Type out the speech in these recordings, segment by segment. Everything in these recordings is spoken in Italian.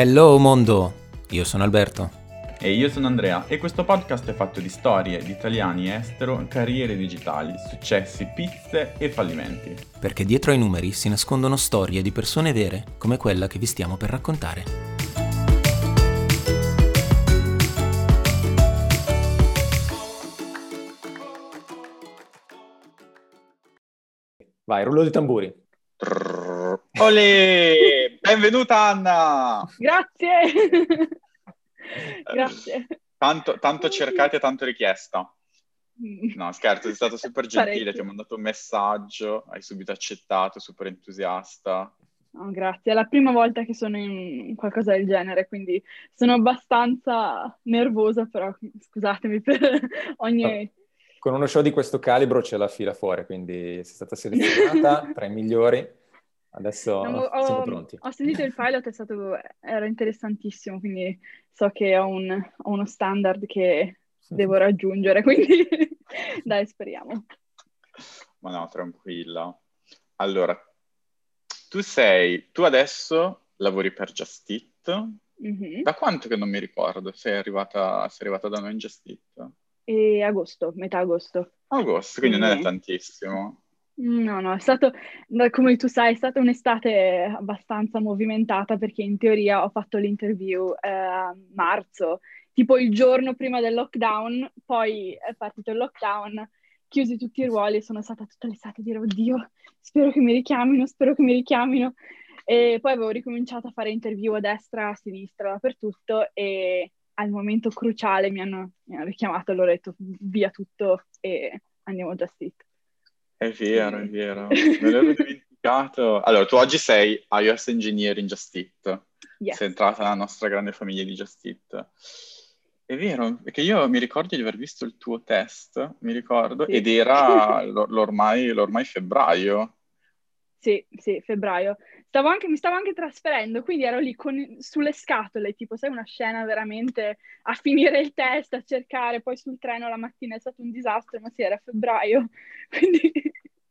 Hello mondo, io sono Alberto. E io sono Andrea e questo podcast è fatto di storie di italiani estero, carriere digitali, successi, pizze e fallimenti. Perché dietro ai numeri si nascondono storie di persone vere, come quella che vi stiamo per raccontare. Vai, rullo di tamburi. Olè! Benvenuta Anna! Grazie! Grazie. Tanto, tanto cercata e tanto richiesta. No, scherzo, sei stato super gentile, Parecchio. ti ho mandato un messaggio, hai subito accettato, super entusiasta. No, grazie, è la prima volta che sono in qualcosa del genere, quindi sono abbastanza nervosa, però scusatemi per ogni... Con uno show di questo calibro c'è la fila fuori, quindi sei stata selezionata tra i migliori. Adesso No, ho, siamo pronti. ho sentito il pilot, è stato, era interessantissimo, quindi so che ho, un- ho uno standard che devo raggiungere, quindi dai, speriamo. Ma no, tranquilla. Allora, tu sei, tu adesso lavori per Just Eat. Mhm. Da quanto che non mi ricordo? Sei arrivata, sei arrivata da noi in Just Eat? E agosto, metà agosto. Agosto, quindi non è tantissimo. No, no, è stato, come tu sai, è stata un'estate abbastanza movimentata perché in teoria ho fatto l'interview eh, a marzo, tipo il giorno prima del lockdown, poi è partito il lockdown, chiusi tutti i ruoli e sono stata tutta l'estate a dire, oddio, spero che mi richiamino, spero che mi richiamino. E poi avevo ricominciato a fare interview a destra, a sinistra, dappertutto e al momento cruciale mi hanno, mi hanno richiamato, allora ho detto via tutto e andiamo Just Eat. È vero, è vero. Me l'ero dimenticato. Allora, tu oggi sei iOS Engineer in Just Eat. Yes. Sei entrata nella nostra grande famiglia di Just Eat. È vero, perché io mi ricordo di aver visto il tuo test, mi ricordo, Sì. ed era l'ormai, l'ormai febbraio. Sì, sì, febbraio. Stavo anche, mi stavo anche trasferendo, quindi ero lì con- sulle scatole, tipo, sai, una scena veramente a finire il test, a cercare, poi sul treno la mattina è stato un disastro, ma sì, era febbraio, quindi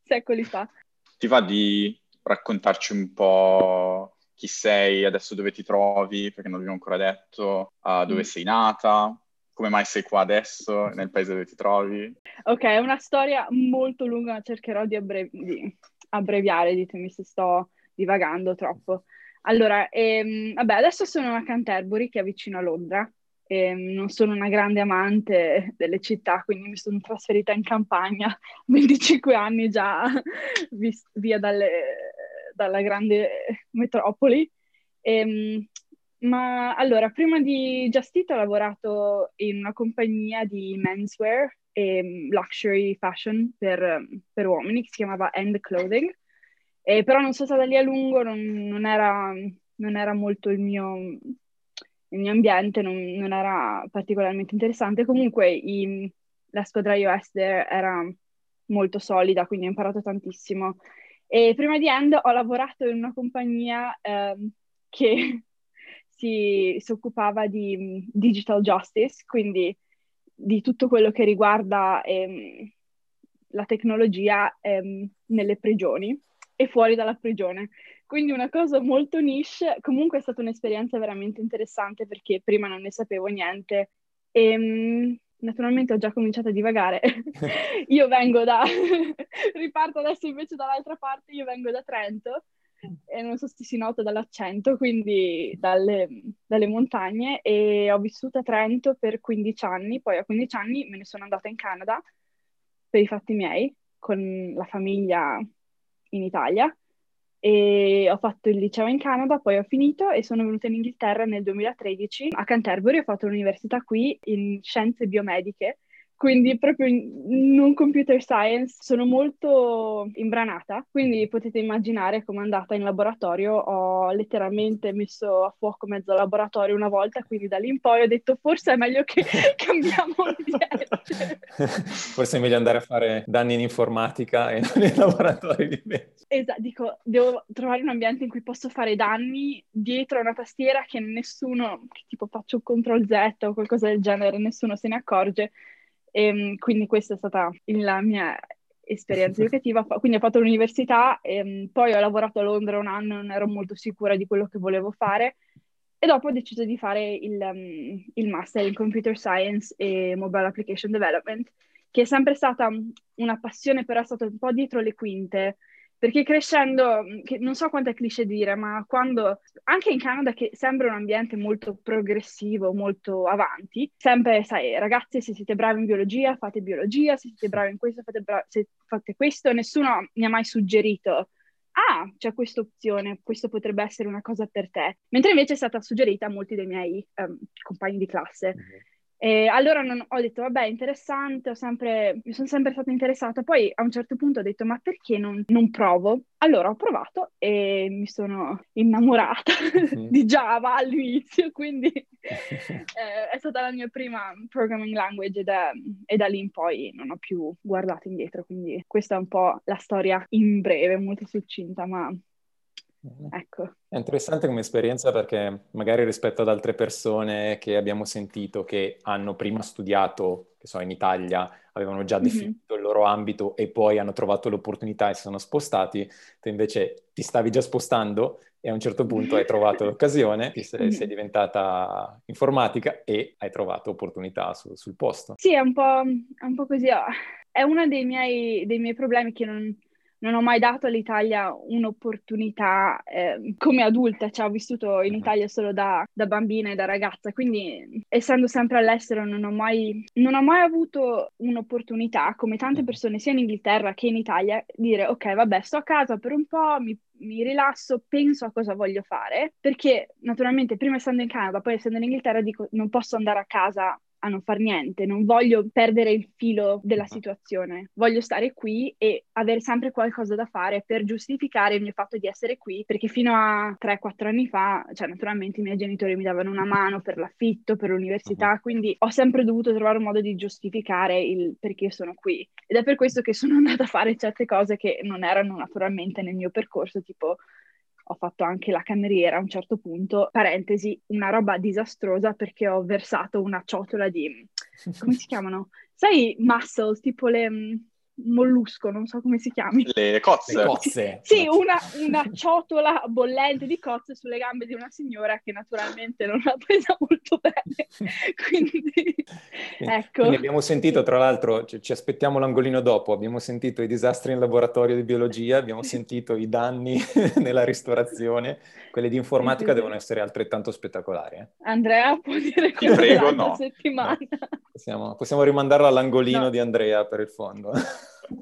secoli fa. Ti va di raccontarci un po' chi sei, adesso dove ti trovi, perché non l'abbiamo ancora detto, uh, dove Mm. sei nata, come mai sei qua adesso, nel paese dove ti trovi? Ok, è una storia molto lunga, ma cercherò di, abbrevi- di abbreviare, ditemi se sto divagando troppo. Allora, ehm, vabbè, adesso sono a Canterbury, che è vicino a Londra. Ehm, non sono una grande amante delle città, quindi mi sono trasferita in campagna, 25 anni già, via dalle- dalla grande metropoli. Ehm, ma allora, prima di Just Eat ho lavorato in una compagnia di menswear e luxury fashion per, per uomini che si chiamava End Clothing, E però non sono stata lì a lungo, non, non era, non era molto il mio, il mio ambiente, non, non era particolarmente interessante. Comunque i- la squadra iOS era molto solida, quindi ho imparato tantissimo. E prima di End ho lavorato in una compagnia ehm, che si, si occupava di digital justice, quindi di tutto quello che riguarda ehm, la tecnologia ehm, nelle prigioni e fuori dalla prigione. Quindi una cosa molto niche, comunque è stata un'esperienza veramente interessante perché prima non ne sapevo niente e mm, naturalmente ho già cominciato a divagare. io vengo da, riparto adesso invece dall'altra parte, io vengo da Trento e non so se si nota dall'accento, quindi dalle, dalle montagne. E ho vissuto a Trento per 15 anni, poi a 15 anni me ne sono andata in Canada per i fatti miei con la famiglia in Italia. E ho fatto il liceo in Canada, poi ho finito e sono venuta in Inghilterra nel 2013 a Canterbury, ho fatto l'università qui in scienze biomediche, quindi proprio in- non computer science, sono molto imbranata, quindi potete immaginare come è andata in laboratorio, ho letteralmente messo a fuoco mezzo laboratorio una volta, quindi da lì in poi ho detto forse è meglio che cambiamo ambiente. Forse è meglio andare a fare danni in informatica e non in laboratori di medicina. Esatto, dico, devo trovare un ambiente in cui posso fare danni dietro a una tastiera che nessuno, che tipo faccio un control Z o qualcosa del genere, nessuno se ne accorge. E, quindi questa è stata la mia esperienza educativa. Quindi ho fatto l'università, e, poi ho lavorato a Londra un anno, non ero molto sicura di quello che volevo fare e dopo ho deciso di fare il, um, il master in computer science e mobile application development, che è sempre stata una passione, però è stato un po' dietro le quinte perché crescendo, non so quanto è cliché dire, ma quando, anche in Canada che sembra un ambiente molto progressivo, molto avanti, sempre, sai, ragazzi, se siete bravi in biologia, fate biologia, se siete bravi in questo, fate, bra- fate questo, nessuno mi ha mai suggerito ah, c'è questa opzione, questo potrebbe essere una cosa per te. Mentre invece è stata suggerita a molti dei miei um, compagni di classe. Mm-hmm. E allora non, ho detto, vabbè, interessante, sempre, mi sono sempre stata interessata. Poi a un certo punto ho detto, ma perché non, non provo? Allora ho provato e mi sono innamorata mm-hmm. di Java all'inizio, quindi eh, è stata la mia prima programming language e da, e da, lì in poi non ho più guardato indietro. Quindi questa è un po' la storia in breve, molto succinta, ma Ecco. È interessante come esperienza perché magari rispetto ad altre persone che abbiamo sentito che hanno prima studiato, che so, in Italia, avevano già mm-hmm. definito il loro ambito e poi hanno trovato l'opportunità e si sono spostati, tu invece ti stavi già spostando e a un certo punto hai trovato l'occasione, ti sei, mm-hmm. sei diventata informatica e hai trovato opportunità su, sul posto. Sì, è un po', è un po così. È uno dei miei, dei miei problemi che non non ho mai dato all'Italia un'opportunità eh, come adulta, cioè ho vissuto in. Italia solo da, da, bambina e da ragazza, quindi essendo sempre all'estero non ho, mai, non ho mai avuto un'opportunità, come tante persone sia in Inghilterra che in Italia, dire ok, vabbè, sto a casa per un po', mi mi rilasso, penso a cosa voglio fare, perché naturalmente prima essendo in Canada, poi essendo in Inghilterra, dico non posso andare a casa a non far niente, non voglio perdere il filo della ah. situazione, voglio stare qui e avere sempre qualcosa da fare per giustificare il mio fatto di essere qui, perché fino a 3-4 anni fa, cioè naturalmente i miei genitori mi davano una mano per l'affitto, per l'università, uh-huh. quindi ho sempre dovuto trovare un modo di giustificare il perché sono qui ed è per questo che sono andata a fare certe cose che non erano naturalmente nel mio percorso, tipo ho fatto anche la cameriera a un certo punto, parentesi, una roba disastrosa perché ho versato una ciotola di, come si chiamano? Sai, mussels, tipo le mollusco, non so come si chiami. Le cozze. Le cozze. Sì, una, una, ciotola bollente di cozze sulle gambe di una signora che naturalmente non l'ha presa molto bene. Quindi, ecco. Quindi abbiamo sentito, tra l'altro, ci, ci, aspettiamo l'angolino dopo, abbiamo sentito i disastri in laboratorio di biologia, abbiamo sentito i danni nella ristorazione, quelli di informatica devono essere altrettanto spettacolari. Eh? Andrea può dire come prego, no. settimana. No. Possiamo, possiamo rimandarla all'angolino no. di Andrea per il fondo.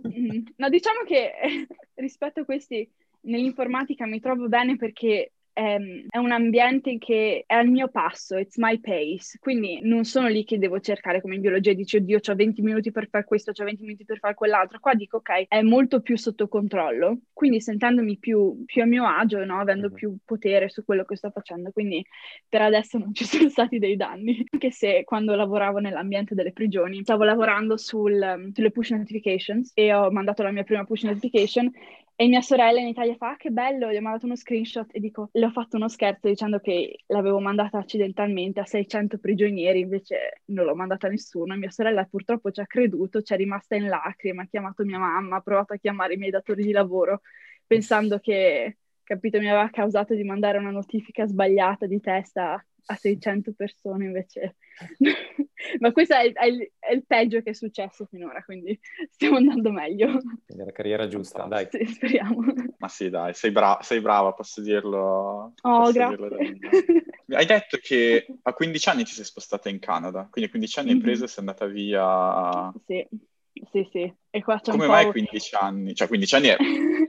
Mm-hmm. No, diciamo che rispetto a questi, nell'informatica mi trovo bene perché ehm, è un ambiente che è al mio passo, it's my pace, quindi non sono lì che devo cercare come in biologia, dici oddio ho 20 minuti per fare questo, ho 20 minuti per fare quell'altro, qua dico ok, è molto più sotto controllo, quindi sentendomi più, più a mio agio, no? avendo mm-hmm. più potere su quello che sto facendo, quindi per adesso non ci sono stati dei danni, anche se quando lavoravo nell'ambiente delle prigioni stavo lavorando sul, sulle push notifications e ho mandato la mia prima push notification e mia sorella in Italia fa, ah, che bello, gli ho mandato uno screenshot e dico, le ho fatto uno scherzo dicendo che l'avevo mandata accidentalmente a 600 prigionieri, invece non l'ho mandata a nessuno. E mia sorella purtroppo ci ha creduto, ci è rimasta in lacrime, ha chiamato mia mamma, ha provato a chiamare i miei datori di lavoro, pensando che, capito, mi aveva causato di mandare una notifica sbagliata di testa a 600 persone invece. Ma questo è, è, il, è, il, peggio che è successo finora, quindi stiamo andando meglio. Quindi è la carriera giusta, dai. Sì, speriamo. Ma sì, dai, sei, bra- sei brava, posso dirlo. Oh, posso grazie. Dirlo hai detto che a 15 anni ti sei spostata in Canada, quindi a 15 anni hai preso e sei andata via... Sì. Sì, sì. E qua c'è Come mai 15 anni? Cioè 15 anni è,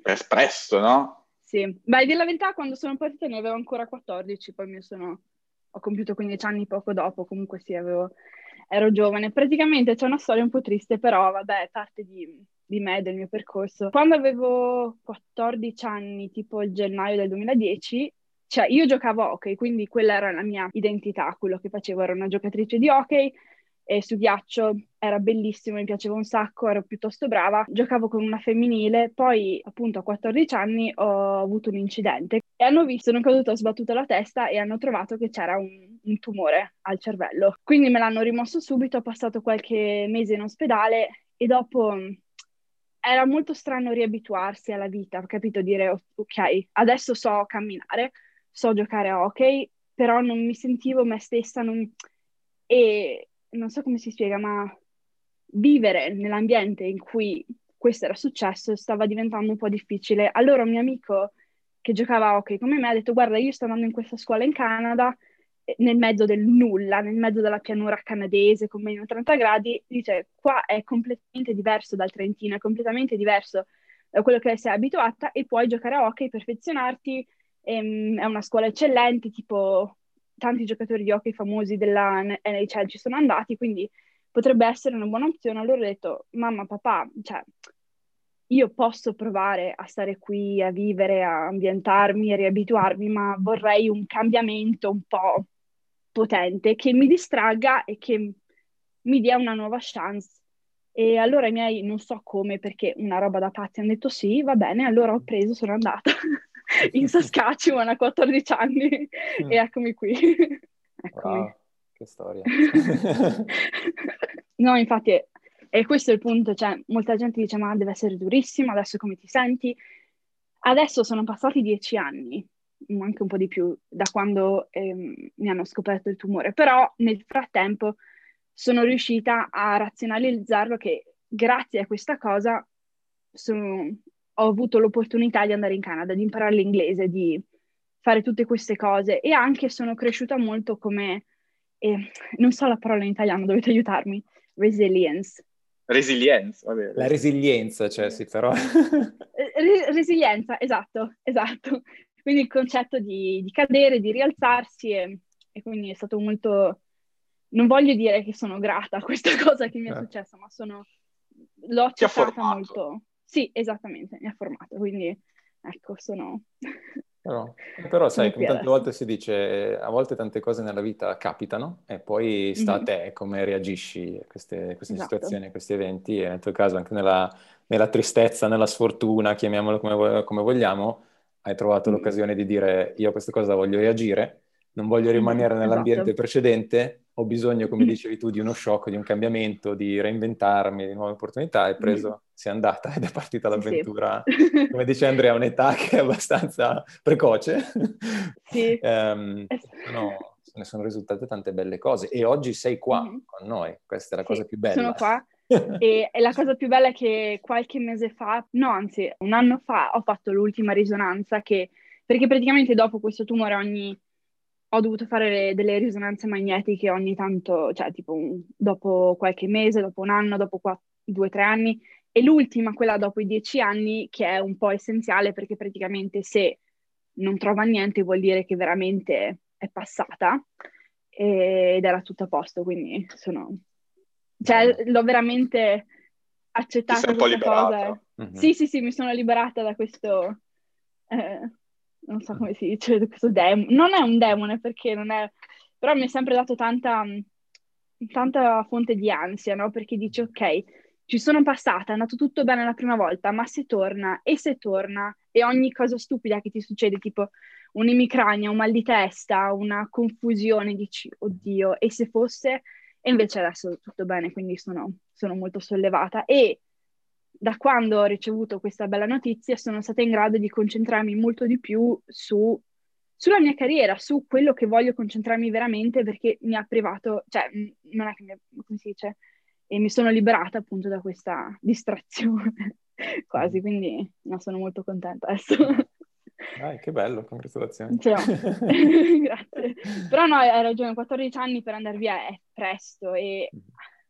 è espresso, no? Sì. Beh, dire la verità, quando sono partita ne avevo ancora 14, poi mi sono ho compiuto 15 anni poco dopo, comunque sì, avevo, ero giovane. Praticamente c'è una storia un po' triste, però vabbè, parte di, di me, del mio percorso. Quando avevo 14 anni, tipo il gennaio del 2010, cioè io giocavo hockey, quindi quella era la mia identità, quello che facevo, ero una giocatrice di hockey, e su ghiaccio era bellissimo, mi piaceva un sacco, ero piuttosto brava, giocavo con una femminile, poi appunto a 14 anni ho avuto un incidente e hanno visto, sono caduta, ho sbattuto la testa e hanno trovato che c'era un, un tumore al cervello. Quindi me l'hanno rimosso subito, ho passato qualche mese in ospedale e dopo era molto strano riabituarsi alla vita, ho capito dire ok, adesso so camminare, so giocare a hockey, però non mi sentivo me stessa non... e non so come si spiega, ma vivere nell'ambiente in cui questo era successo stava diventando un po' difficile. Allora un mio amico che giocava a hockey come me ha detto guarda io sto andando in questa scuola in Canada nel mezzo del nulla, nel mezzo della pianura canadese con meno 30 gradi, dice qua è completamente diverso dal Trentino, è completamente diverso da quello che sei abituata e puoi giocare a hockey, perfezionarti, ehm, è una scuola eccellente, tipo tanti giocatori di hockey famosi della NHL ci sono andati, quindi potrebbe essere una buona opzione. Allora ho detto, mamma, papà, cioè, io posso provare a stare qui, a vivere, a ambientarmi, a riabituarmi, ma vorrei un cambiamento un po' potente che mi distragga e che mi dia una nuova chance. E allora i miei, non so come, perché una roba da pazzi, hanno detto sì, va bene, allora ho preso, sono andata in Saskatchewan a 14 anni mm. e eccomi qui. eccomi. Wow, che storia. no, infatti e questo è il punto, cioè molta gente dice ma deve essere durissimo, adesso come ti senti? Adesso sono passati dieci anni, anche un po' di più, da quando ehm, mi hanno scoperto il tumore, però nel frattempo sono riuscita a razionalizzarlo che grazie a questa cosa sono, ho avuto l'opportunità di andare in Canada, di imparare l'inglese, di fare tutte queste cose e anche sono cresciuta molto come, eh, non so la parola in italiano, dovete aiutarmi, resilience. Resilienza, vabbè. La resilienza, cioè sì, però... Re- resilienza, esatto, esatto. Quindi il concetto di, di cadere, di rialzarsi e, e, quindi è stato molto... Non voglio dire che sono grata a questa cosa che mi è eh. successa, ma sono... L'ho accettata molto. Sì, esattamente, mi ha formato, quindi ecco, sono... Però, però sai, come tante volte si dice, a volte tante cose nella vita capitano e poi sta mm-hmm. a te come reagisci a queste, queste esatto. situazioni, a questi eventi e nel tuo caso anche nella, nella tristezza, nella sfortuna, chiamiamolo come, come vogliamo, hai trovato mm-hmm. l'occasione di dire io a questa cosa voglio reagire, non voglio rimanere mm-hmm. nell'ambiente esatto. precedente, ho bisogno, come dicevi tu, di uno shock, di un cambiamento, di reinventarmi, di nuove opportunità, hai preso, sei andata ed è partita l'avventura, sì. come dice Andrea, a un'età che è abbastanza precoce. Sì. um, no, ne sono risultate tante belle cose e oggi sei qua mm-hmm. con noi, questa è la sì, cosa più bella. Sono qua e, e, la cosa più bella è che qualche mese fa, no anzi un anno fa, ho fatto l'ultima risonanza che, perché praticamente dopo questo tumore ogni ho dovuto fare le, delle risonanze magnetiche ogni tanto, cioè tipo un, dopo qualche mese, dopo un anno, dopo quattro, due o tre anni, e l'ultima, quella dopo i dieci anni, che è un po' essenziale perché praticamente se non trova niente vuol dire che veramente è passata ed era tutto a posto, quindi sono... Cioè, l'ho veramente accettata questa cosa. Mm-hmm. Sì, sì, sì, mi sono liberata da questo... Eh, non so come si dice, questo demone, non è un demone perché non è, però mi ha sempre dato tanta, tanta fonte di ansia, no? Perché dici, ok, ci sono passata, è andato tutto bene la prima volta, ma se torna, e se torna, e ogni cosa stupida che ti succede, tipo un'emicrania, un mal di testa, una confusione, dici, oddio, e se fosse, e invece adesso tutto bene, quindi sono, sono molto sollevata. E da quando ho ricevuto questa bella notizia sono stata in grado di concentrarmi molto di più su, sulla mia carriera, su quello che voglio concentrarmi veramente perché mi ha privato, cioè non è che mi, ha, come si dice, e mi sono liberata appunto da questa distrazione quasi, quindi no, sono molto contenta adesso. Dai, che bello, congratulazioni. Cioè, Grazie. Però no, hai ragione, 14 anni per andare via è presto e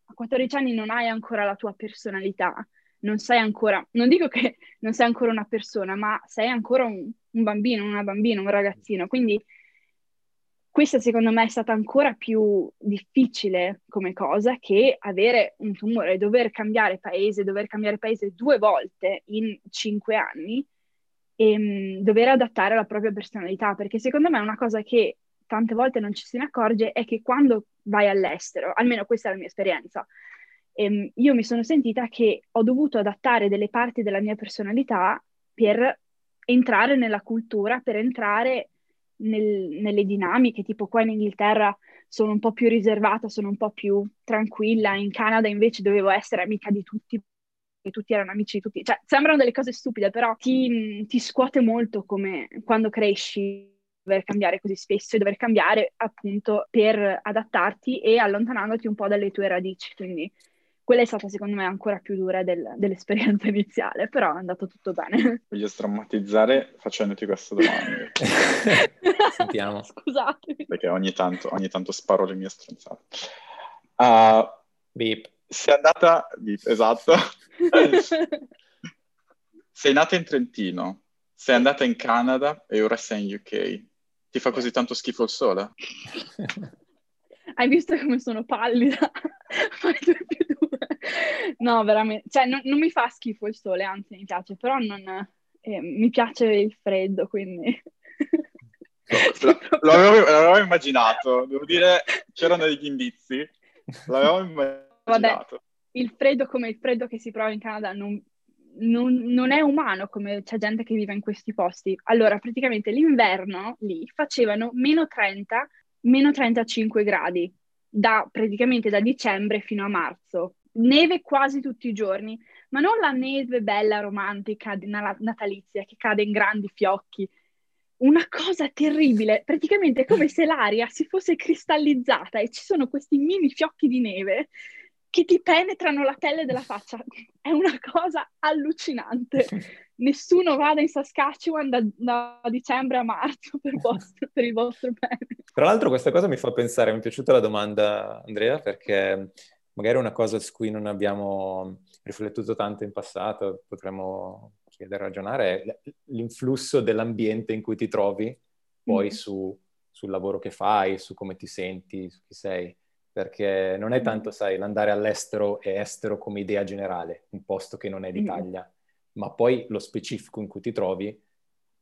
a 14 anni non hai ancora la tua personalità non sei ancora, non dico che non sei ancora una persona, ma sei ancora un, un bambino, una bambina, un ragazzino. Quindi questa secondo me è stata ancora più difficile come cosa che avere un tumore, dover cambiare paese, dover cambiare paese due volte in cinque anni e um, dover adattare la propria personalità, perché secondo me una cosa che tante volte non ci se ne accorge è che quando vai all'estero, almeno questa è la mia esperienza, ehm, io mi sono sentita che ho dovuto adattare delle parti della mia personalità per entrare nella cultura, per entrare nel, nelle dinamiche, tipo qua in Inghilterra sono un po' più riservata, sono un po' più tranquilla, in Canada invece dovevo essere amica di tutti, e tutti erano amici di tutti, cioè sembrano delle cose stupide, però ti, ti scuote molto come quando cresci dover cambiare così spesso e dover cambiare appunto per adattarti e allontanandoti un po' dalle tue radici. Quindi quella è stata secondo me ancora più dura del, dell'esperienza iniziale, però è andato tutto bene. Voglio strammatizzare facendoti questa domanda. Sentiamo. Scusate. Perché ogni tanto, ogni tanto sparo le mie stronzate. Uh, Beep. Sei andata... Beep, esatto. sei nata in Trentino, sei andata in Canada e ora sei in UK. Ti fa così tanto schifo il sole? Hai visto come sono pallida? Fai due più. No, veramente. Cioè, non, non, mi fa schifo il sole, anzi mi piace, però non, eh, mi piace il freddo, quindi... l'avevo, l'avevo, immaginato, devo dire, c'erano degli indizi. L'avevo immaginato. Vabbè, il freddo come il freddo che si prova in Canada non, non, non, è umano come c'è gente che vive in questi posti. Allora, praticamente l'inverno lì facevano meno 30 meno 35 gradi, da, praticamente da dicembre fino a marzo. Neve quasi tutti i giorni, ma non la neve bella, romantica, natalizia, che cade in grandi fiocchi. Una cosa terribile, praticamente è come se l'aria si fosse cristallizzata e ci sono questi mini fiocchi di neve che ti penetrano la pelle della faccia. È una cosa allucinante. Nessuno vada in Saskatchewan da, da dicembre a marzo per, vostro, per, il vostro bene. Tra l'altro questa cosa mi fa pensare, mi è piaciuta la domanda Andrea, perché magari è una cosa su cui non abbiamo riflettuto tanto in passato, potremmo chiedere, ragionare, è l'influsso dell'ambiente in cui ti trovi poi mm. su, sul lavoro che fai, su come ti senti, su chi sei perché non è tanto, sai, l'andare all'estero e estero come idea generale, un posto che non è d'Italia, mm. ma poi lo specifico in cui ti trovi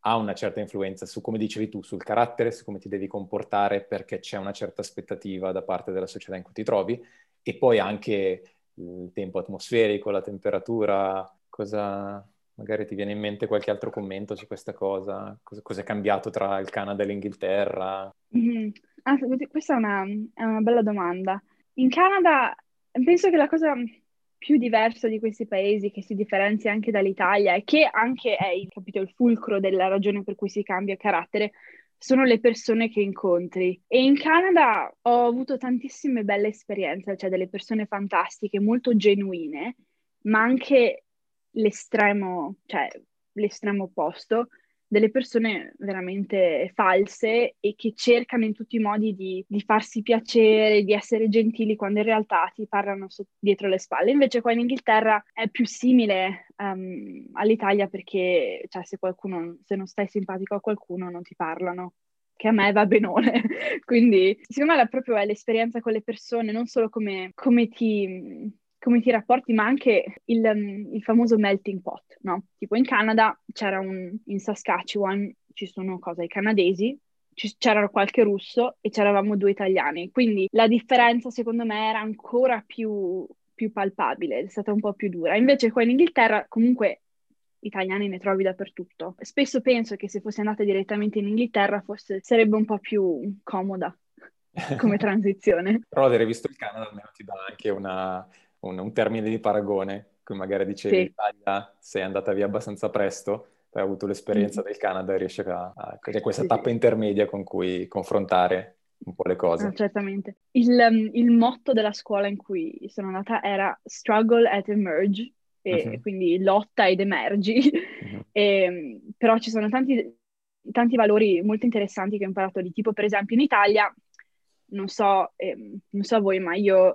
ha una certa influenza su come dicevi tu, sul carattere, su come ti devi comportare, perché c'è una certa aspettativa da parte della società in cui ti trovi, e poi anche il tempo atmosferico, la temperatura, cosa... Magari ti viene in mente qualche altro commento su questa cosa? Cosa, è cambiato tra il Canada e l'Inghilterra? Mm-hmm. Ah, questa è una, è una bella domanda. In Canada penso che la cosa più diversa di questi paesi, che si differenzia anche dall'Italia e che anche è capito, il fulcro della ragione per cui si cambia carattere, sono le persone che incontri. E in Canada ho avuto tantissime belle esperienze, cioè delle persone fantastiche, molto genuine, ma anche l'estremo, cioè l'estremo opposto, delle persone veramente false e che cercano in tutti i modi di, di farsi piacere, di essere gentili quando in realtà ti parlano so- dietro le spalle. Invece qua in Inghilterra è più simile um, all'Italia perché cioè, se, qualcuno, se non stai simpatico a qualcuno non ti parlano che a me va benone. Quindi, secondo me, è proprio l'esperienza con le persone, non solo come, come ti come ti rapporti, ma anche il, um, il, famoso melting pot, no? Tipo in Canada c'era un, in Saskatchewan ci sono cosa, i canadesi, ci, c'era qualche russo e c'eravamo due italiani, quindi la differenza secondo me era ancora più, più palpabile, è stata un po' più dura. Invece qua in Inghilterra comunque italiani ne trovi dappertutto. Spesso penso che se fossi andata direttamente in Inghilterra forse sarebbe un po' più comoda come transizione. Però aver visto il Canada almeno ti dà anche una, un, un termine di paragone, come magari dicevi, sì. l'Italia sei andata via abbastanza presto, hai avuto l'esperienza mm-hmm. del Canada e riesci a, a, a questa sì, tappa intermedia con cui confrontare un po' le cose. Ah, certamente. Il, um, il, motto della scuola in cui sono andata era struggle at emerge, e mm-hmm. quindi lotta ed emergi, mm-hmm. e, però ci sono tanti, tanti valori molto interessanti che ho imparato di tipo, per esempio in Italia, non so, eh, non so voi, ma io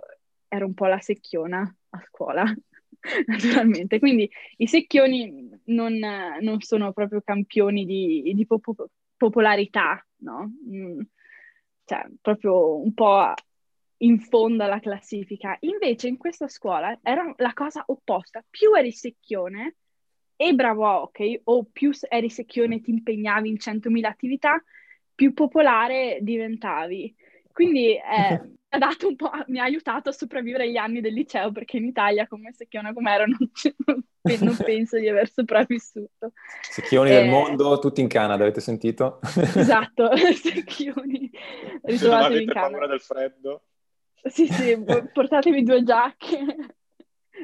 ero un po' la secchiona a scuola, naturalmente. Quindi i secchioni non, non sono proprio campioni di, di pop- popolarità, no? Mm, cioè, proprio un po' in fondo alla classifica. Invece in questa scuola era la cosa opposta. Più eri secchione e bravo a hockey, o più eri secchione e ti impegnavi in 100.000 attività, più popolare diventavi. Quindi eh, ha dato un po', mi ha aiutato a sopravvivere gli anni del liceo perché in Italia come secchiona come ero non, non, non penso di aver sopravvissuto. Secchioni eh, del mondo, tutti in Canada, avete sentito? Esatto, secchioni. Ritrovatevi in Canada. paura del freddo. Sì, sì, portatevi due giacche.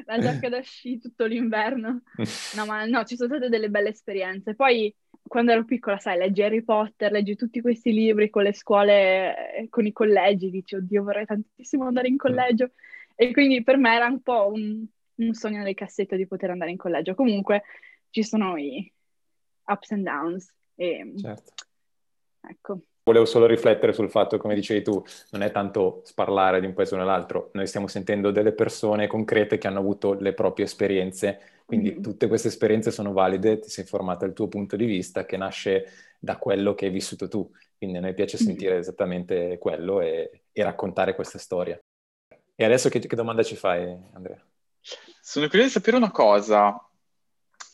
La giacca da sci tutto l'inverno. No, ma no, ci sono state delle belle esperienze. Poi quando ero piccola, sai, leggi Harry Potter, leggi tutti questi libri con le scuole, eh, con i collegi, dici, oddio, vorrei tantissimo andare in collegio. E quindi per me era un po' un, un sogno nel cassetto di poter andare in collegio. Comunque ci sono i ups and downs. E, certo. Ecco. Volevo solo riflettere sul fatto, come dicevi tu, non è tanto sparlare di un paese o nell'altro, noi stiamo sentendo delle persone concrete che hanno avuto le proprie esperienze, quindi mm-hmm. tutte queste esperienze sono valide, ti sei formata il tuo punto di vista che nasce da quello che hai vissuto tu, quindi a noi piace sentire mm-hmm. esattamente quello e, e, raccontare questa storia. E adesso che, che domanda ci fai, Andrea? Sono curioso di sapere una cosa.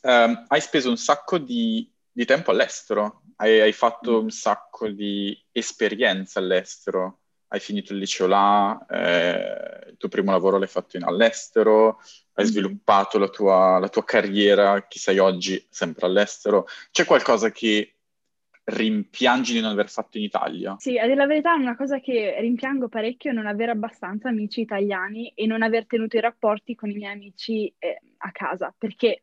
Um, hai speso un sacco di, di tempo all'estero, hai, hai, fatto un sacco di esperienze all'estero, hai finito il liceo là, eh, il tuo primo lavoro l'hai fatto in, all'estero, hai sviluppato la tua, la tua carriera, chi sei oggi, sempre all'estero. C'è qualcosa che rimpiangi di non aver fatto in Italia? Sì, a dire la verità, una cosa che rimpiango parecchio è non avere abbastanza amici italiani e non aver tenuto i rapporti con i miei amici eh, a casa, perché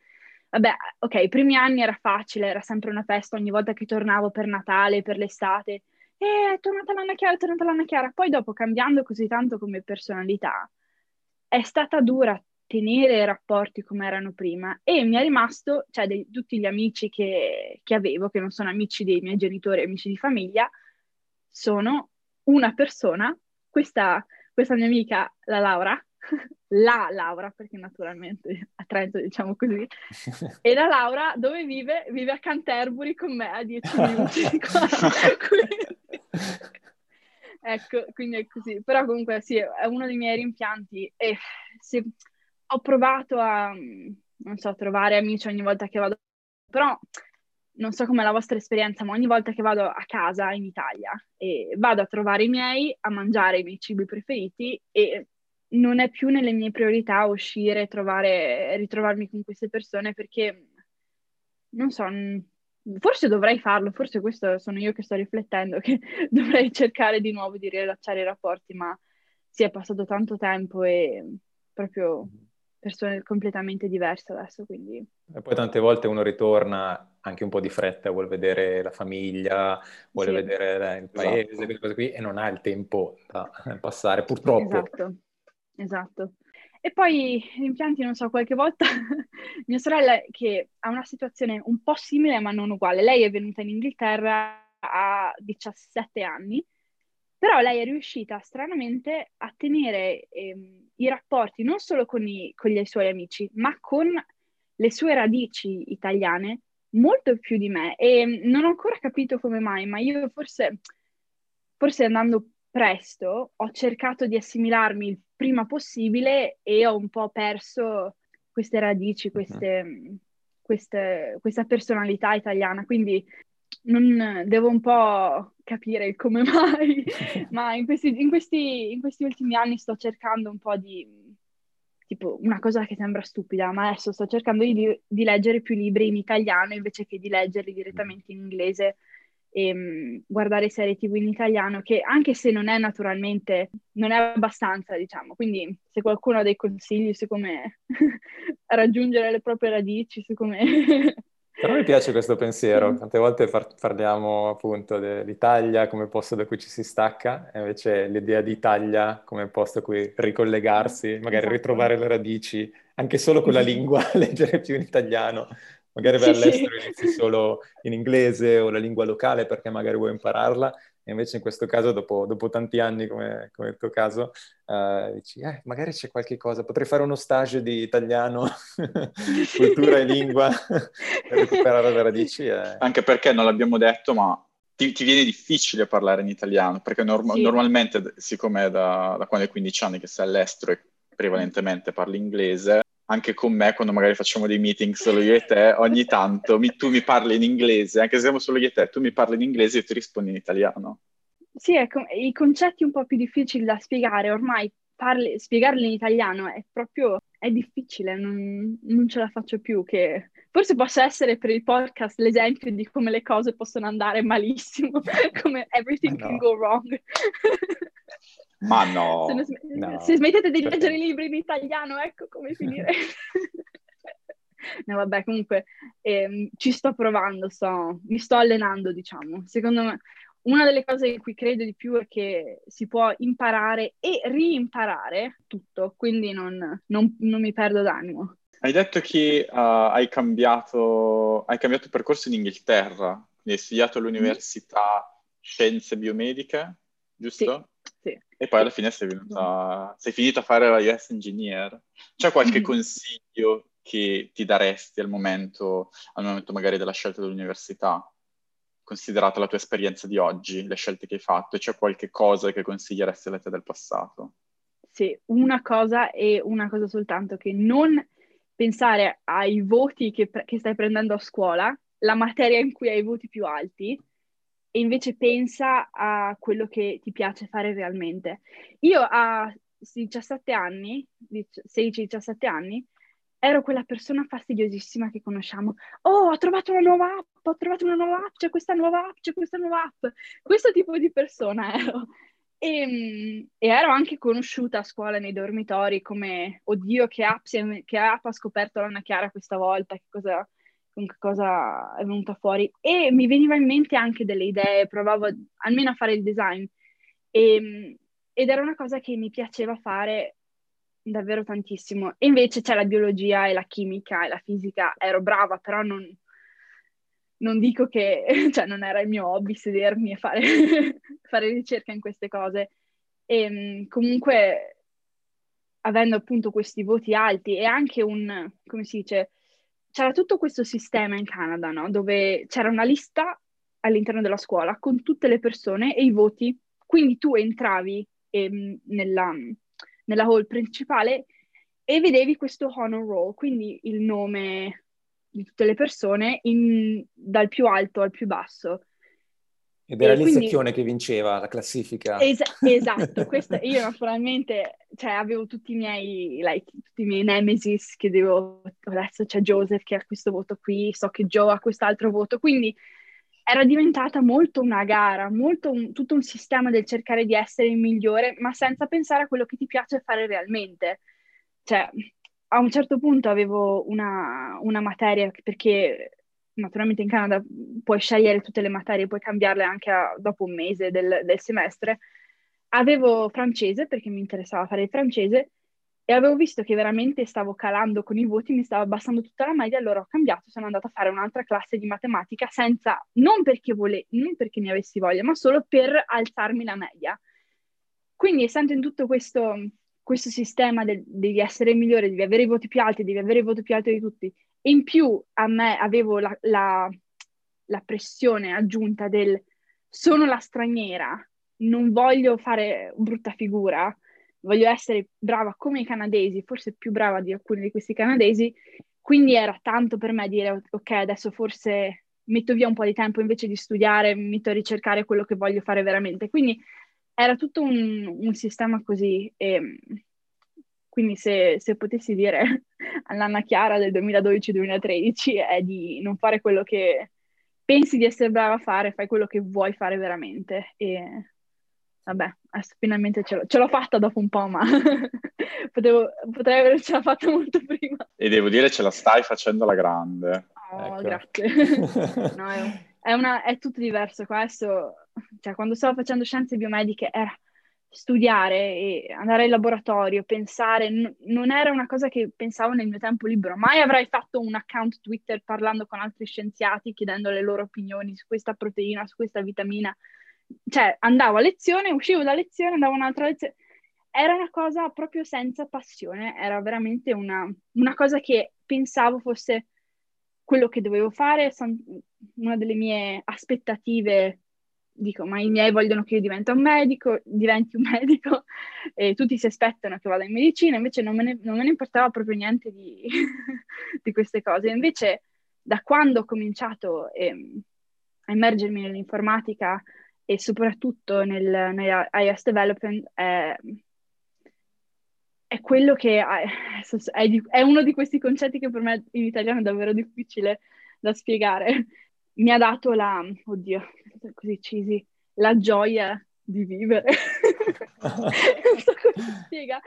vabbè, ok, i primi anni era facile, era sempre una festa ogni volta che tornavo per Natale, per l'estate. E è tornata l'Anna Chiara, è tornata l'Anna Chiara. Poi dopo, cambiando così tanto come personalità, è stata dura tenere rapporti come erano prima e mi è rimasto, cioè di tutti gli amici che, che avevo, che non sono amici dei miei genitori, amici di famiglia, sono una persona, questa, questa mia amica, la Laura, la Laura, perché naturalmente a Trento diciamo così, e la Laura dove vive? Vive a Canterbury con me a 10 minuti ecco, quindi è così. Però comunque sì, è uno dei miei rimpianti e se ho provato a, non so, trovare amici ogni volta che vado, però non so com'è la vostra esperienza, ma ogni volta che vado a casa in Italia e vado a trovare i miei, a mangiare i miei cibi preferiti e non è più nelle mie priorità uscire, trovare, ritrovarmi con queste persone perché, non so, forse dovrei farlo, forse questo sono io che sto riflettendo, che dovrei cercare di nuovo di riallacciare i rapporti, ma si è passato tanto tempo e proprio. Persone completamente diverse adesso, quindi... E poi tante volte uno ritorna anche un po' di fretta, vuole vedere la famiglia, vuole sì. vedere il paese, esatto. queste cose qui, e non ha il tempo da passare, purtroppo. Esatto, esatto. E poi rimpianti, non so, qualche volta mia sorella che ha una situazione un po' simile ma non uguale. Lei è venuta in Inghilterra a 17 anni, però lei è riuscita stranamente a tenere ehm, i rapporti non solo con, i, con gli suoi amici, ma con le sue radici italiane molto più di me. E non ho ancora capito come mai, ma io forse, forse andando presto ho cercato di assimilarmi il prima possibile e ho un po' perso queste radici, queste, uh-huh. queste, questa personalità italiana. Quindi non, devo un po' capire come mai, ma in questi, in, questi, in questi ultimi anni sto cercando un po' di tipo una cosa che sembra stupida, ma adesso sto cercando di, di, leggere più libri in italiano invece che di leggerli direttamente in inglese e um, guardare serie tv in italiano che anche se non è naturalmente non è abbastanza diciamo. Quindi se qualcuno ha dei consigli su come raggiungere le proprie radici su come però mi piace questo pensiero, tante volte par- parliamo appunto dell'Italia come posto da cui ci si stacca, e invece l'idea di Italia come posto a cui ricollegarsi, magari esatto. ritrovare le radici, anche solo con la lingua, leggere più in italiano, magari vai all'estero inizi solo in inglese o la lingua locale perché magari vuoi impararla, e invece in questo caso, dopo, dopo tanti anni, come, come, il tuo caso, uh, dici, eh, magari c'è qualche cosa, potrei fare uno stage di italiano, cultura e lingua, per recuperare le radici. E... Anche perché non l'abbiamo detto, ma ti, ti, viene difficile parlare in italiano, perché norm- sì. normalmente, siccome da, da quando hai 15 anni che sei all'estero e prevalentemente parli inglese, anche con me, quando magari facciamo dei meeting solo io e te, ogni tanto mi, tu mi parli in inglese, anche se siamo solo io e te, tu mi parli in inglese e io ti rispondi in italiano. Sì, ecco, i concetti un po' più difficili da spiegare, ormai parli, spiegarli in italiano è proprio, è difficile, non, non ce la faccio più, che forse possa essere per il podcast l'esempio di come le cose possono andare malissimo, come everything no. can go wrong. Ma no. Se, sm- no. se smettete di leggere i libri in italiano, ecco come finire. no, vabbè, comunque ehm, ci sto provando, sto, mi sto allenando, diciamo. Secondo me, una delle cose in cui credo di più è che si può imparare e riimparare tutto, quindi non, non, non mi perdo d'animo. Hai detto che uh, hai, cambiato, hai cambiato percorso in Inghilterra, hai studiato all'università. Scienze Biomediche, giusto? Sì, sì. E poi alla fine sei, venuta, sei finita a fare la US Engineer. C'è qualche mm. consiglio che ti daresti al momento, al momento magari della scelta dell'università? considerata la tua esperienza di oggi, le scelte che hai fatto, c'è qualche cosa che consiglieresti alle te del passato? Sì, una cosa e una cosa soltanto, che non pensare ai voti che, pre- che stai prendendo a scuola, la materia in cui hai i voti più alti, e invece pensa a quello che ti piace fare realmente. Io a 17 anni, 16-17 anni, ero quella persona fastidiosissima che conosciamo. Oh, ho trovato una nuova app, ho trovato una nuova app, c'è questa nuova app, c'è questa nuova app. Questo tipo di persona ero. E, ehm, e ero anche conosciuta a scuola nei dormitori come, oddio, che app, che app ha scoperto l'Anna Chiara questa volta, che cosa, con che cosa è venuta fuori. E mi veniva in mente anche delle idee, provavo almeno a fare il design. E, ehm, ed era una cosa che mi piaceva fare davvero tantissimo. E invece c'è la biologia e la chimica e la fisica, ero brava, però non, non dico che, cioè non era il mio hobby sedermi e fare, fare ricerca in queste cose. E ehm, comunque, avendo appunto questi voti alti e anche un, come si dice, c'era tutto questo sistema in Canada, no? Dove c'era una lista all'interno della scuola con tutte le persone e i voti, quindi tu entravi ehm, nella, nella hall principale e vedevi questo honor roll, quindi il nome di tutte le persone in, dal più alto al più basso. Ed era lì Secchione che vinceva la classifica. Es- esatto, questa, io naturalmente cioè, avevo tutti i miei, like, tutti i miei nemesis che devo, adesso c'è Joseph che ha questo voto qui, so che Joe ha quest'altro voto, quindi era diventata molto una gara, molto un, tutto un sistema del cercare di essere il migliore, ma senza pensare a quello che ti piace fare realmente. Cioè, a un certo punto avevo una, una materia, perché naturalmente in Canada puoi scegliere tutte le materie, puoi cambiarle anche a, dopo un mese del, del semestre. Avevo francese perché mi interessava fare il francese e avevo visto che veramente stavo calando con i voti, mi stava abbassando tutta la media, allora ho cambiato, sono andata a fare un'altra classe di matematica senza, non perché, vole, non perché ne avessi voglia, ma solo per alzarmi la media. Quindi essendo in tutto questo, questo sistema del, devi essere migliore, devi avere i voti più alti, devi avere i voti più alti di tutti, in più a me avevo la, la, la pressione aggiunta del sono la straniera, non voglio fare brutta figura, voglio essere brava come i canadesi, forse più brava di alcuni di questi canadesi, quindi era tanto per me dire ok, adesso forse metto via un po' di tempo invece di studiare, mi metto a ricercare quello che voglio fare veramente. Quindi era tutto un, un sistema così. E, quindi se, se, potessi dire all'Anna Chiara del 2012-2013 è di non fare quello che pensi di essere brava a fare, fai quello che vuoi fare veramente. E vabbè, finalmente ce l'ho, ce l'ho, fatta dopo un po', ma Potevo, potrei avercela fatta molto prima. E devo dire ce la stai facendo alla grande. Oh, ecco. grazie. no, è, è, una, è, tutto diverso. Questo, cioè, quando stavo facendo scienze biomediche era studiare e andare in laboratorio, pensare, n- non era una cosa che pensavo nel mio tempo libero. Mai avrei fatto un account Twitter parlando con altri scienziati, chiedendo le loro opinioni su questa proteina, su questa vitamina cioè andavo a lezione, uscivo da lezione, andavo a un'altra lezione. Era una cosa proprio senza passione, era veramente una, una cosa che pensavo fosse quello che dovevo fare, una delle mie aspettative dico, ma i miei vogliono che io diventi un medico, diventi un medico, e tutti si aspettano che vada in medicina, invece non me ne, non me ne importava proprio niente di, di, queste cose. Invece, da quando ho cominciato eh, a immergermi nell'informatica, e soprattutto nel, nell'iOS development è, è quello che è, è, uno di questi concetti che per me in italiano è davvero difficile da spiegare. Mi ha dato la, oddio, così cheesy, la gioia di vivere. non so come si spiega.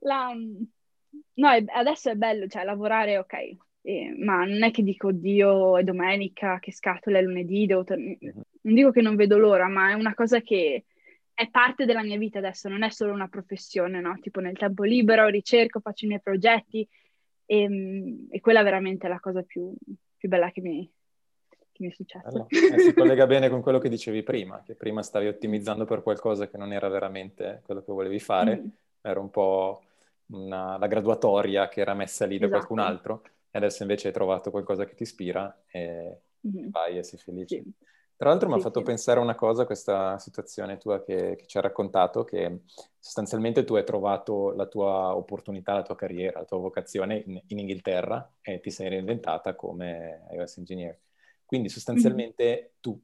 La, no, è, adesso è bello, cioè lavorare, ok, eh, ma non è che dico Dio è domenica, che scatola è lunedì, devo tor- mm-hmm. non dico che non vedo l'ora, ma è una cosa che è parte della mia vita adesso, non è solo una professione, no? Tipo nel tempo libero ricerco, faccio i miei progetti e, ehm, e quella veramente è la cosa più, più bella che mi, che mi è successo. Allora, eh, si collega bene con quello che dicevi prima, che prima stavi ottimizzando per qualcosa che non era veramente quello che volevi fare, mm. era un po' una, la graduatoria che era messa lì da esatto. qualcun altro, e adesso invece hai trovato qualcosa che ti ispira e mm. vai e sei felice. Sì. Tra l'altro mi ha fatto sì. pensare una cosa, questa situazione tua che, che, ci hai raccontato, che sostanzialmente tu hai trovato la tua opportunità, la tua carriera, la tua vocazione in, in Inghilterra e ti sei reinventata come iOS engineer. Quindi sostanzialmente mm-hmm. tu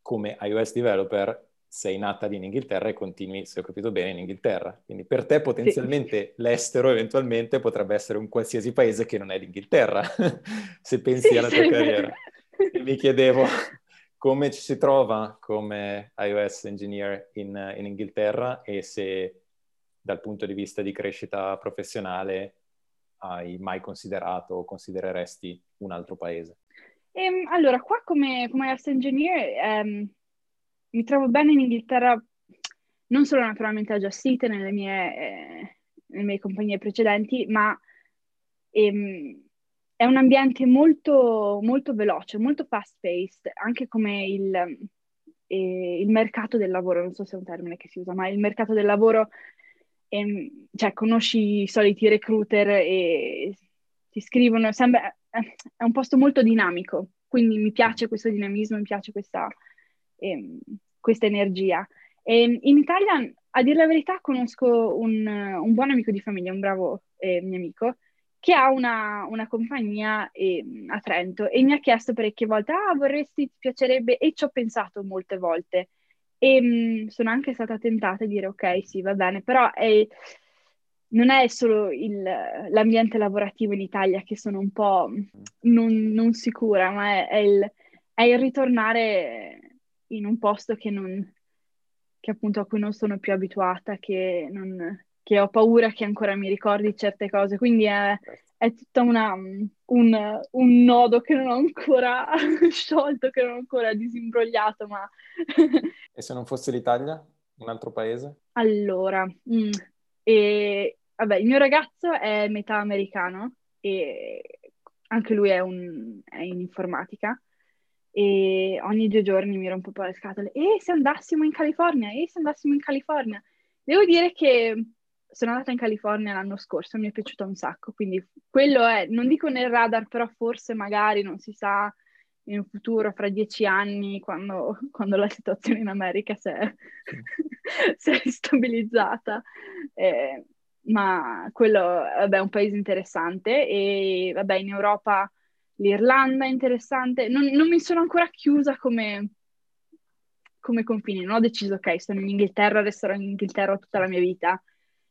come iOS developer sei nata lì in Inghilterra e continui, se ho capito bene, in Inghilterra. Quindi per te potenzialmente sì. l'estero eventualmente potrebbe essere un qualsiasi paese che non è l'Inghilterra, se pensi sì, alla tua carriera. E mi chiedevo come ci si trova come iOS engineer in, in Inghilterra e se dal punto di vista di crescita professionale hai mai considerato o considereresti un altro paese. Ehm, allora, qua come, come iOS engineer ehm, mi trovo bene in Inghilterra, non solo naturalmente a Just nelle mie, eh, nelle mie compagnie precedenti, ma ehm, è un ambiente molto, molto veloce, molto fast-paced, anche come il, eh, il, mercato del lavoro, non so se è un termine che si usa, ma il mercato del lavoro, ehm, cioè conosci i soliti recruiter e ti scrivono, sembra, è un posto molto dinamico, quindi mi piace questo dinamismo, mi piace questa, ehm, questa energia. E in Italia, a dire la verità, conosco un, un buon amico di famiglia, un bravo eh, mio amico, che ha una, una compagnia eh, a Trento e mi ha chiesto parecchie volte, ah, vorresti, ti piacerebbe? E ci ho pensato molte volte. E mh, sono anche stata tentata a dire, ok, sì, va bene, però è non è solo il, l'ambiente lavorativo in Italia che sono un po' non, non sicura, ma è, è, il, è, il, ritornare in un posto che, non, che appunto a cui non sono più abituata, che, non, che, ho paura che ancora mi ricordi certe cose. Quindi è, è tutto un, un, nodo che non ho ancora sciolto, che non ho ancora disimbrogliato. Ma... e se non fosse l'Italia? Un altro paese? Allora, mm, e vabbè, il mio ragazzo è metà americano e anche lui è, un, è in informatica e ogni due giorni mi rompo un po' le scatole. E se andassimo in California? E se andassimo in California? Devo dire che sono andata in California l'anno scorso, mi è piaciuto un sacco, quindi quello è, non dico nel radar, però forse magari, non si sa, in futuro, fra dieci anni, quando, quando la situazione in America si è, si è stabilizzata, eh, ma quello vabbè, è un paese interessante e vabbè, in Europa l'Irlanda è interessante. Non, non mi sono ancora chiusa come, come confine, non ho deciso, ok, sono in Inghilterra, resterò in Inghilterra tutta la mia vita,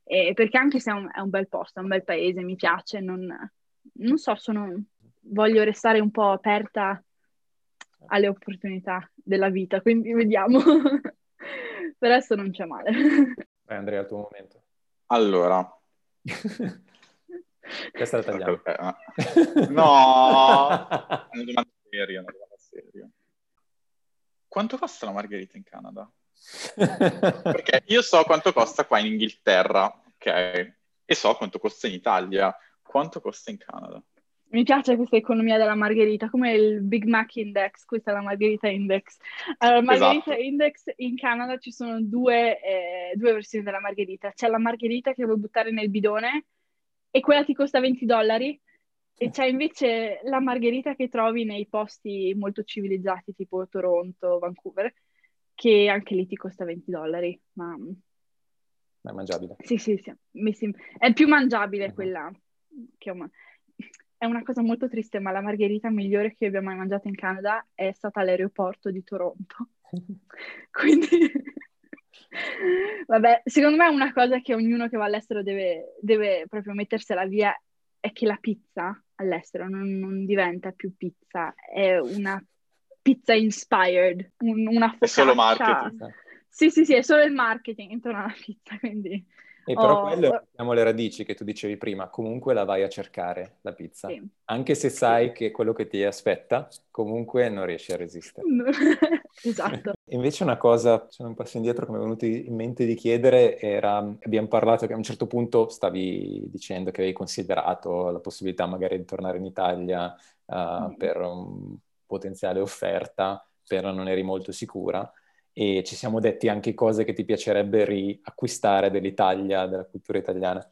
e perché anche se è un, è un, bel posto, è un bel paese, mi piace, non, non so, sono, voglio restare un po' aperta alle opportunità della vita, quindi vediamo. per adesso non c'è male. Vai Andrea, il tuo momento. Allora. Questa la tagliamo. no! una domanda seria, una domanda seria. Quanto costa la margherita in Canada? Perché io so quanto costa qua in Inghilterra, ok? E so quanto costa in Italia. Quanto costa in Canada? Mi piace questa economia della margherita, come il Big Mac Index, questa è la margherita index. Allora, margherita esatto. index in Canada ci sono due, eh, due, versioni della margherita. C'è la margherita che vuoi buttare nel bidone e quella ti costa 20 dollari e c'è invece la margherita che trovi nei posti molto civilizzati tipo Toronto, Vancouver, che anche lì ti costa 20 dollari. Ma... È mangiabile. Sì, sì, sì. È più mangiabile uh-huh. quella che ho è una cosa molto triste, ma la margherita migliore che abbia mai mangiato in Canada è stata all'aeroporto di Toronto. Quindi, vabbè, secondo me una cosa che ognuno che va all'estero deve, deve proprio mettersela via è che la pizza all'estero non, non diventa più pizza, è una pizza inspired, un, una focaccia. È solo marketing. Sì, sì, sì, è solo il marketing intorno alla pizza, quindi E però oh, quello siamo le radici che tu dicevi prima, comunque la vai a cercare la pizza. Sì. Anche se sai sì. che quello che ti aspetta, comunque non riesci a resistere. esatto. Invece una cosa, sono un passo indietro che mi è venuto in mente di chiedere era, abbiamo parlato che a un certo punto stavi dicendo che avevi considerato la possibilità magari di tornare in Italia uh, mm. per un potenziale offerta, però non eri molto sicura e ci siamo detti anche cose che ti piacerebbe riacquistare dell'Italia, della cultura italiana.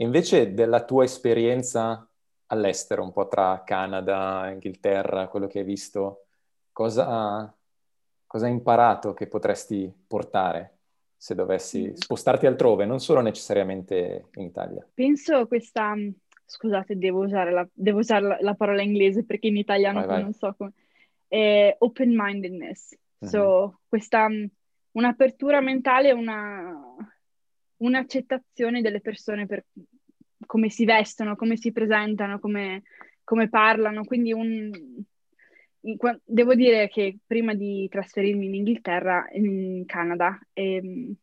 invece della tua esperienza all'estero, un po' tra Canada, Inghilterra, quello che hai visto, cosa, cosa hai imparato che potresti portare se dovessi mm. spostarti altrove, non solo necessariamente in Italia? Penso questa, scusate, devo usare la, devo usare la, la parola inglese perché in italiano vai, vai. non so come, eh, open-mindedness So, questa mm, un'apertura mentale, una, un'accettazione delle persone per come si vestono, come si presentano, come, come parlano. Quindi un, devo dire che prima di trasferirmi in Inghilterra, in Canada, ehm,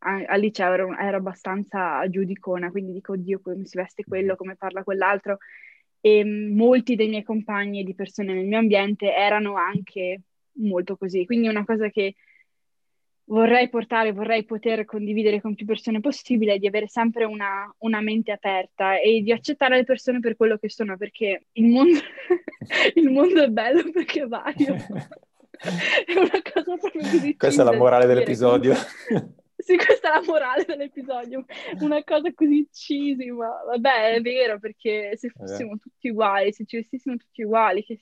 al liceo ero, ero, abbastanza giudicona, quindi dico, oddio, come si veste quello, come parla quell'altro. E molti dei miei compagni e di persone nel mio ambiente erano anche molto così. Quindi è una cosa che vorrei portare, vorrei poter condividere con più persone possibile, di avere sempre una, una, mente aperta e di accettare le persone per quello che sono, perché il mondo, il mondo è bello perché è vario. è una cosa proprio così. Questa è la morale dell'episodio. Sì, questa è la morale dell'episodio. Una cosa così cheesy, ma vabbè, è vero, perché se fossimo tutti uguali, se ci vestissimo tutti uguali, che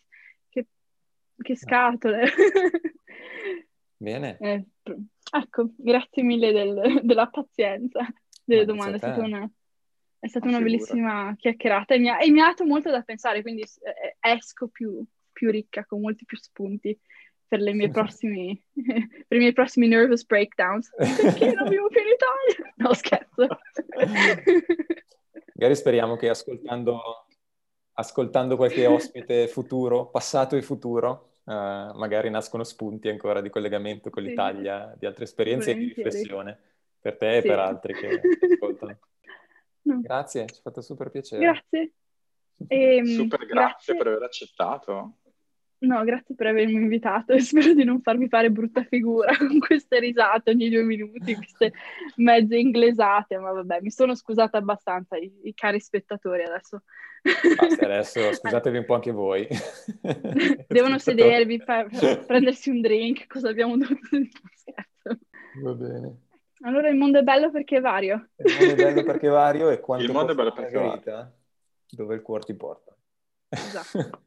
che scatole. Bene. Eh, ecco, grazie mille del, della pazienza delle Ma domande. È stata, una, è stata una, bellissima chiacchierata e mi, ha, e mi, ha, dato molto da pensare, quindi eh, esco più, più, ricca, con molti più spunti per, le mie prossimi, per i miei prossimi nervous breakdowns. Perché non vivo più in Italia? No, scherzo. Magari speriamo che ascoltando ascoltando qualche ospite futuro, passato e futuro, uh, magari nascono spunti ancora di collegamento con sì. l'Italia, di altre esperienze Volentieri. e di riflessione per te sì. e per altri che ascoltano. No. Grazie, ci ha fatto super piacere. Grazie. E, ehm, super grazie, grazie per aver accettato. No, grazie per avermi invitato e spero di non farmi fare brutta figura con queste risate ogni due minuti, queste mezze inglesate, ma vabbè, mi sono scusata abbastanza, i, i cari spettatori adesso. Basta adesso, scusatevi un po' anche voi. Devono sedervi, per, prendersi un drink, cosa abbiamo dovuto dire? Va bene. Allora il mondo è bello perché è vario. Il mondo è bello perché è vario e quanto il mondo è bello perché è vario. dove il cuore ti porta. Esatto.